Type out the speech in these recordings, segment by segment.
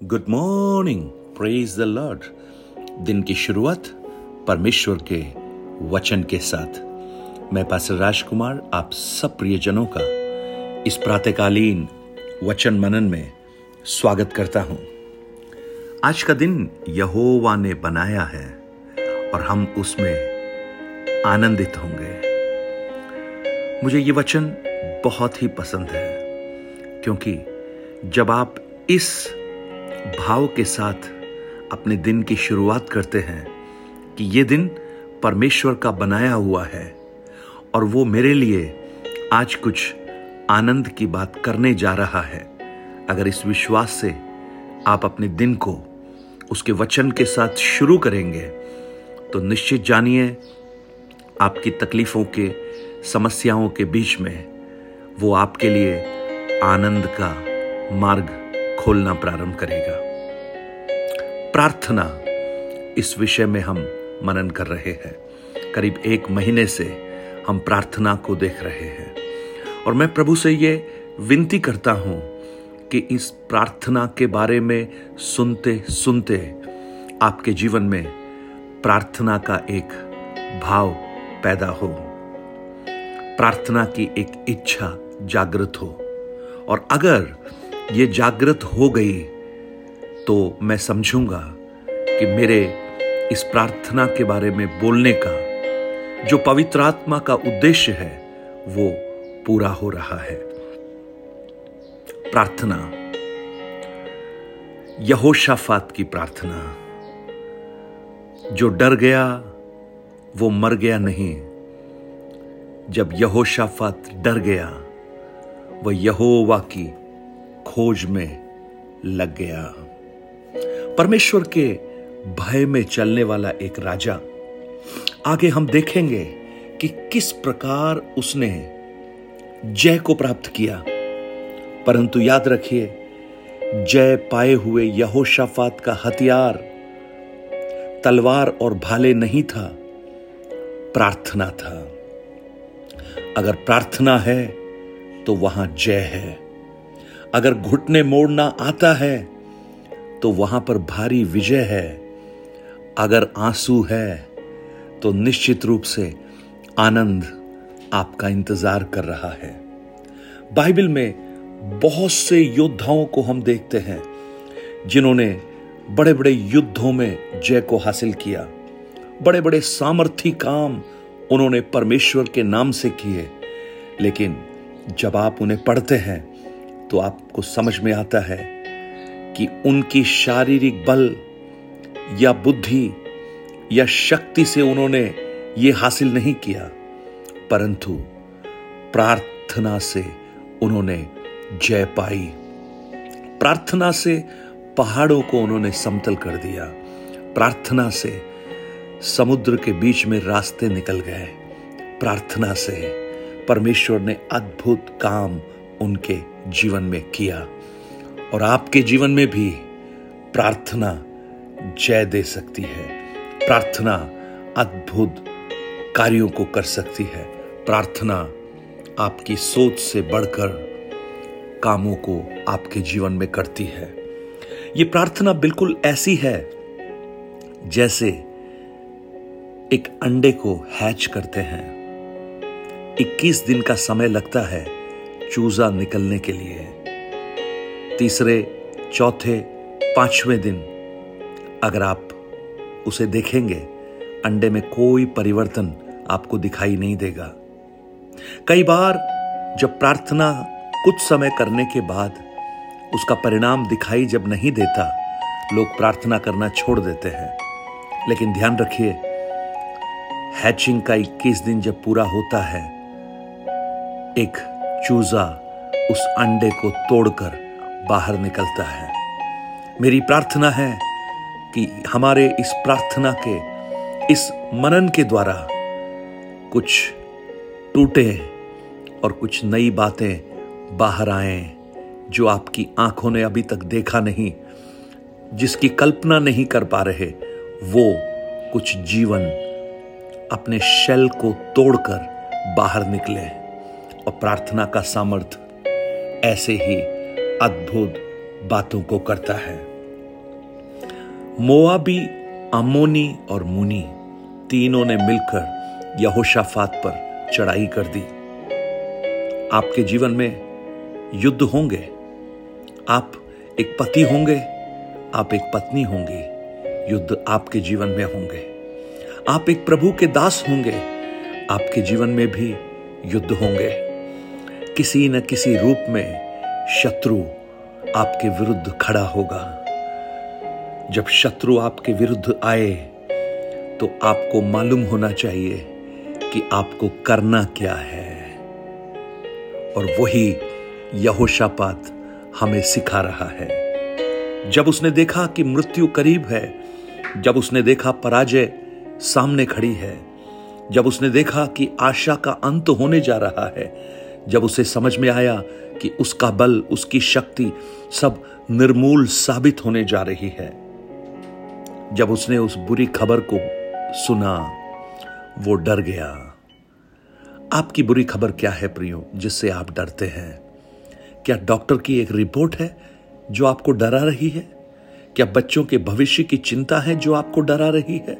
Good morning praise the lord दिन की शुरुआत परमेश्वर के वचन के साथ। मैं पास राजकुमार, आप सब प्रियजनों का इस प्रातकालीन वचन मनन में स्वागत करता हूँ। आज का दिन यहोवा ने बनाया है और हम उसमें आनंदित होंगे। मुझे ये वचन बहुत ही पसंद है, क्योंकि जब आप इस भाव के साथ अपने दिन की शुरुआत करते हैं कि ये दिन परमेश्वर का बनाया हुआ है और वो मेरे लिए आज कुछ आनंद की बात करने जा रहा है। अगर इस विश्वास से आप अपने दिन को उसके वचन के साथ शुरू करेंगे तो निश्चित जानिए आपकी तकलीफों के, समस्याओं के बीच में वो आपके लिए आनंद का मार्ग खोलना प्रारंभ करेगा। प्रार्थना इस विषय में हम मनन कर रहे हैं। करीब एक महीने से हम प्रार्थना को देख रहे हैं। और मैं प्रभु से ये विनती करता हूँ कि इस प्रार्थना के बारे में सुनते सुनते आपके जीवन में प्रार्थना का एक भाव पैदा हो। प्रार्थना की एक इच्छा जागृत हो। और अगर ये जागृत हो गई तो मैं समझूँगा कि मेरे इस प्रार्थना के बारे में बोलने का, जो पवित्र आत्मा का उद्देश्य है, वो पूरा हो रहा है। प्रार्थना। यहोशाफात की प्रार्थना। जो डर गया, वो मर गया नहीं। जब यहोशाफात डर गया, वह यहोवा की खोज में लग गया। परमेश्वर के भय में चलने वाला एक राजा। आगे हम देखेंगे कि किस प्रकार उसने जय को प्राप्त किया। परंतु याद रखिए, जय पाए हुए यहोशाफात का हथियार, तलवार और भाले नहीं था, प्रार्थना था। अगर प्रार्थना है तो वहाँ जय है। अगर घुटने मोड़ना आता है तो वहाँ पर भारी विजय है। अगर आँसू है तो निश्चित रूप से आनंद आपका इंतज़ार कर रहा है। बाइबल में बहुत से योद्धाओं को हम देखते हैं, जिन्होंने बड़े बड़े युद्धों में जय को हासिल किया। बड़े बड़े सामर्थी काम उन्होंने परमेश्वर के नाम से किए, लेकिन जब आप उन्हें पढ़ते हैं तो आपको समझ में आता है कि उनकी शारीरिक बल या बुद्धि या शक्ति से उन्होंने ये हासिल नहीं किया, परंतु प्रार्थना से उन्होंने जय पाई। प्रार्थना से पहाड़ों को उन्होंने समतल कर दिया। प्रार्थना से समुद्र के बीच में रास्ते निकल गए। प्रार्थना से परमेश्वर ने अद्भुत काम उनके जीवन में किया और आपके जीवन में भी प्रार्थना जय दे सकती है। प्रार्थना अद्भुत कार्यों को कर सकती है। प्रार्थना आपकी सोच से बढ़कर कामों को आपके जीवन में करती है। ये प्रार्थना बिल्कुल ऐसी है जैसे एक अंडे को हैच करते हैं। 21 दिन का समय लगता है। चूजा निकलने के लिए। तीसरे, चौथे, पाँचवें दिन, अगर आप उसे देखेंगे, अंडे में कोई परिवर्तन आपको दिखाई नहीं देगा। कई बार जब प्रार्थना कुछ समय करने के बाद उसका परिणाम दिखाई जब नहीं देता, लोग प्रार्थना करना छोड़ देते हैं। लेकिन ध्यान रखिए, हैचिंग का 21 दिन जब पूरा होता है, एक चूजा उस अंडे को तोड़कर बाहर निकलता है। मेरी प्रार्थना है कि हमारे इस प्रार्थना के, इस मनन के द्वारा कुछ टूटे और कुछ नई बातें बाहर आए जो आपकी आँखों ने अभी तक देखा नहीं, जिसकी कल्पना नहीं कर पा रहे, वो कुछ जीवन अपने शेल को तोड़कर बाहर निकले। और प्रार्थना का सामर्थ्य ऐसे ही अद्भुत बातों को करता है। मोआबी अमोनी और मुनी तीनों ने मिलकर यहोशाफात पर चढ़ाई कर दी। आपके जीवन में युद्ध होंगे। आप एक पति होंगे, आप एक पत्नी होंगी, युद्ध आपके जीवन में होंगे। आप एक प्रभु के दास होंगे, आपके जीवन में भी युद्ध होंगे। किसी न किसी रूप में शत्रु आपके विरुद्ध खड़ा होगा। जब शत्रु आपके विरुद्ध आए तो आपको मालूम होना चाहिए कि आपको करना क्या है। और वही यहोशापात हमें सिखा रहा है। जब उसने देखा कि मृत्यु करीब है, जब उसने देखा पराजय सामने खड़ी है, जब उसने देखा कि आशा का अंत होने जा रहा है जब उसे समझ में आया कि उसका बल, उसकी शक्ति सब निर्मूल साबित होने जा रही है। जब उसने उस बुरी खबर को सुना, वो डर गया। आपकी बुरी खबर क्या है प्रियो, जिससे आप डरते हैं? क्या डॉक्टर की एक रिपोर्ट है जो आपको डरा रही है? क्या बच्चों के भविष्य की चिंता है जो आपको डरा रही है?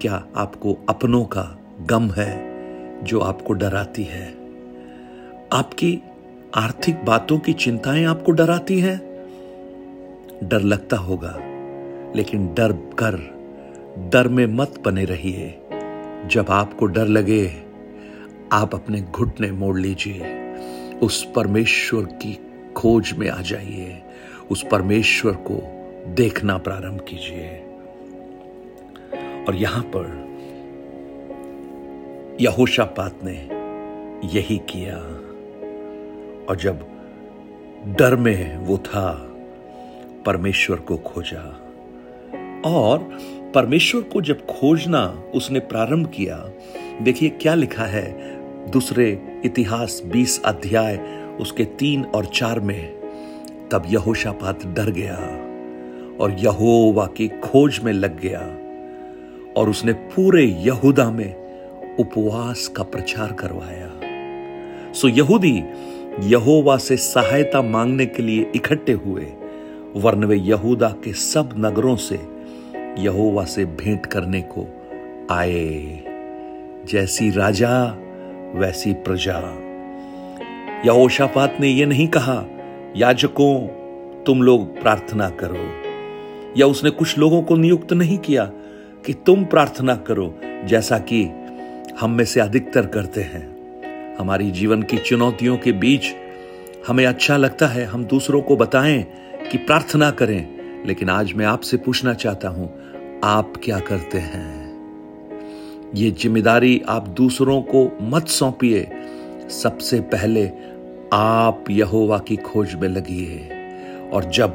क्या आपको अपनों का गम है जो आपको डराती है? आपकी आर्थिक बातों की चिंताएँ आपको डराती हैं? डर लगता होगा, लेकिन डर कर डर में मत बने रहिए। जब आपको डर लगे, आप अपने घुटने मोड़ लीजिए। उस परमेश्वर की खोज में आ जाइए। उस परमेश्वर को देखना प्रारंभ कीजिए। और यहाँ पर यहोशापात ने यही किया। और जब डर में वो था, परमेश्वर को खोजा। और परमेश्वर को जब खोजना उसने प्रारंभ किया, देखिए क्या लिखा है, दूसरे इतिहास 20 अध्याय, उसके तीन और चार में, तब यहोशापात डर गया और यहोवा की खोज में लग गया और उसने पूरे यहूदा में उपवास का प्रचार करवाया। सो यहूदी यहोवा से सहायता मांगने के लिए इकट्ठे हुए वर्ण वे यहूदा के सब नगरों से यहोवा से भेंट करने को आए। जैसी राजा, वैसी प्रजा। यहोशापात ने यह नहीं कहा, याजकों, तुम लोग प्रार्थना करो। या उसने कुछ लोगों को नियुक्त नहीं किया कि तुम प्रार्थना करो, जैसा कि हम में से अधिकतर करते हैं। हमारी जीवन की चुनौतियों के बीच हमें अच्छा लगता है, हम दूसरों को बताएँ कि प्रार्थना करें। लेकिन आज मैं आपसे पूछना चाहता हूँ, आप क्या करते हैं? ये ज़िम्मेदारी आप दूसरों को मत सौंपिए। सबसे पहले आप यहोवा की खोज में लगिए। और जब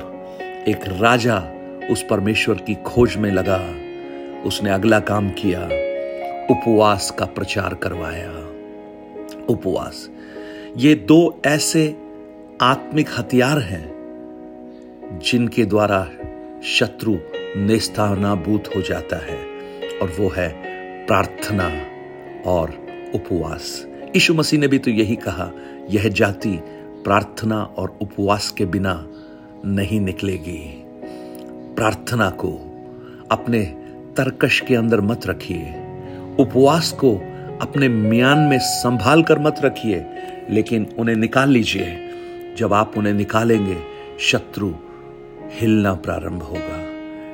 एक राजा उस परमेश्वर की खोज में लगा, उसने अगला काम किया, उपवास का प्रचार करवाया। उपवास। ये दो ऐसे आत्मिक हथियार हैं जिनके द्वारा शत्रु नेस्तानाबूत हो जाता है, और वो है प्रार्थना और उपवास। यीशु मसीह ने भी तो यही कहा, यह जाति प्रार्थना और उपवास के बिना नहीं निकलेगी। प्रार्थना को अपने तर्कश के अंदर मत रखिए। उपवास को अपने म्यान में संभाल कर मत रखिए, लेकिन उन्हें निकाल लीजिए। जब आप उन्हें निकालेंगे, शत्रु हिलना प्रारंभ होगा।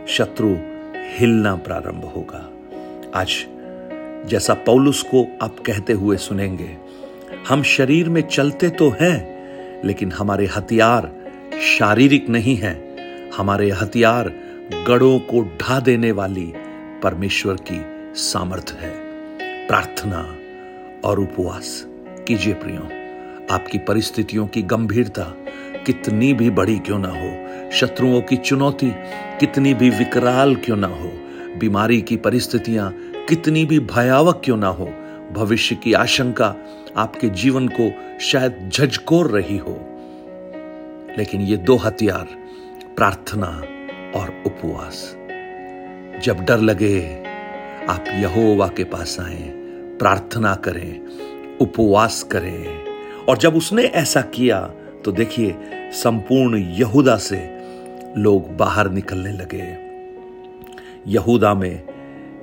शत्रु हिलना प्रारंभ होगा। आज जैसा पौलुस को आप कहते हुए सुनेंगे, हम शरीर में चलते तो हैं, लेकिन हमारे हथियार शारीरिक नहीं हैं। हमारे हथियार गढ़ों को ढा देने वाली परमेश्वर की सामर्थ्य है। प्रार्थना और उपवास कीजिए प्रियो। आपकी परिस्थितियों की गंभीरता कितनी भी बड़ी क्यों ना हो, शत्रुओं की चुनौती कितनी भी विकराल क्यों ना हो, बीमारी की परिस्थितियाँ कितनी भी भयावह क्यों ना हो, भविष्य की आशंका आपके जीवन को शायद झजकोर रही हो। लेकिन ये दो हथियार, प्रार्थना और उपवास। जब डर लगे आप यहोवा के पास आए, प्रार्थना करें, उपवास करें। और जब उसने ऐसा किया तो देखिए, संपूर्ण यहूदा से लोग बाहर निकलने लगे। यहूदा में,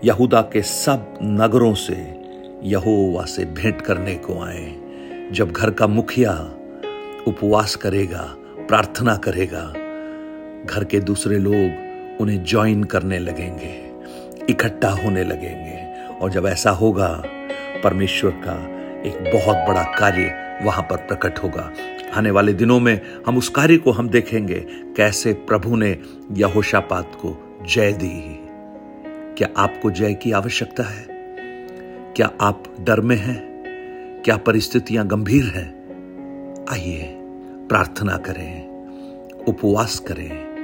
यहूदा के सब नगरों से यहोवा से भेंट करने को आए। जब घर का मुखिया उपवास करेगा, प्रार्थना करेगा, घर के दूसरे लोग उन्हें ज्वाइन करने लगेंगे। इकट्ठा होने लगेंगे। और जब ऐसा होगा, परमेश्वर का एक बहुत बड़ा कार्य वहाँ पर प्रकट होगा। आने वाले दिनों में हम उस कार्य को हम देखेंगे, कैसे प्रभु ने यहोशापात को जय दी। क्या आपको जय की आवश्यकता है? क्या आप डर में हैं? क्या परिस्थितियाँ गंभीर हैं? आइए, प्रार्थना करें, उपवास करें,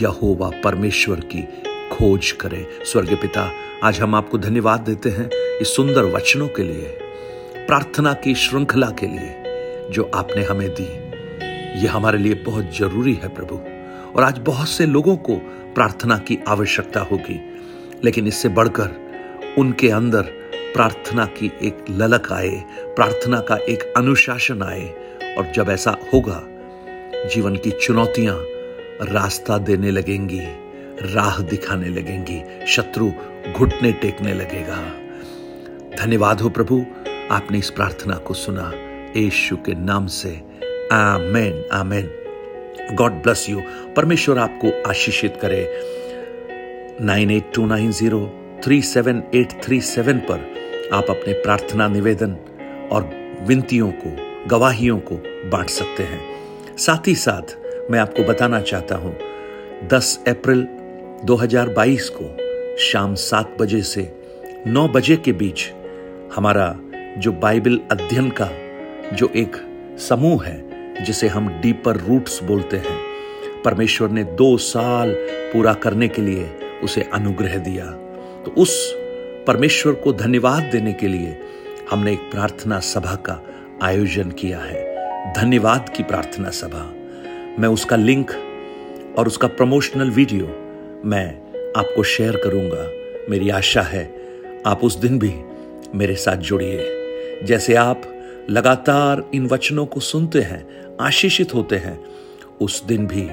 यहोवा परमेश्वर की खोज करें। स्वर्गीय पिता, आज हम आपको धन्यवाद देते हैं इस सुंदर वचनों के लिए, प्रार्थना की श्रृंखला के लिए जो आपने हमें दी। यह हमारे लिए बहुत ज़रूरी है प्रभु, और आज बहुत से लोगों को प्रार्थना की आवश्यकता होगी, लेकिन इससे बढ़कर उनके अंदर प्रार्थना की एक ललक आए, प्रार्थना का एक अनुशासन आए, और जब ऐसा होगा, जीवन की चुनौतियाँ रास्ता देने लगेंगी। राह दिखाने लगेंगी, शत्रु घुटने टेकने लगेगा। धन्यवाद हो प्रभु, आपने इस प्रार्थना को सुना। यीशु के नाम से, amen amen. God bless you. परमेश्वर आपको आशीषित करे। Nine eight two nine zero three seven eight three seven पर आप अपने प्रार्थना निवेदन और विनतियों को, गवाहियों को बांट सकते हैं। साथ ही साथ मैं आपको बताना चाहता हूँ 10 अप्रैल 2022 को शाम सात बजे से नौ बजे के बीच हमारा जो बाइबल अध्ययन का जो एक समूह है, जिसे हम डीपर रूट्स बोलते हैं, परमेश्वर ने दो साल पूरा करने के लिए उसे अनुग्रह दिया। तो उस परमेश्वर को धन्यवाद देने के लिए हमने एक प्रार्थना सभा का आयोजन किया है। धन्यवाद की प्रार्थना सभा। मैं उसका लिंक और उसका प्रमोशनल वीडियो मैं आपको शेयर करूँगा। मेरी आशा है आप उस दिन भी मेरे साथ जुड़िए। जैसे आप लगातार इन वचनों को सुनते हैं, आशीषित होते हैं, उस दिन भी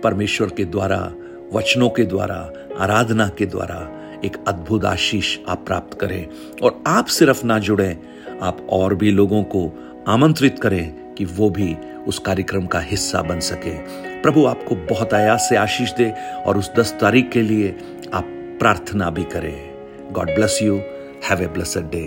परमेश्वर के द्वारा, वचनों के द्वारा, आराधना के द्वारा एक अद्भुत आशीष आप प्राप्त करें। और आप सिर्फ़ ना जुड़े, आप और भी लोगों को आमंत्रित करें कि वो भी उस कार्यक्रम का हिस्सा बन सके। प्रभु आपको बहुत आयास से आशीष दे और उस दस तारीख के लिए आप प्रार्थना भी करें। God bless you have a blessed day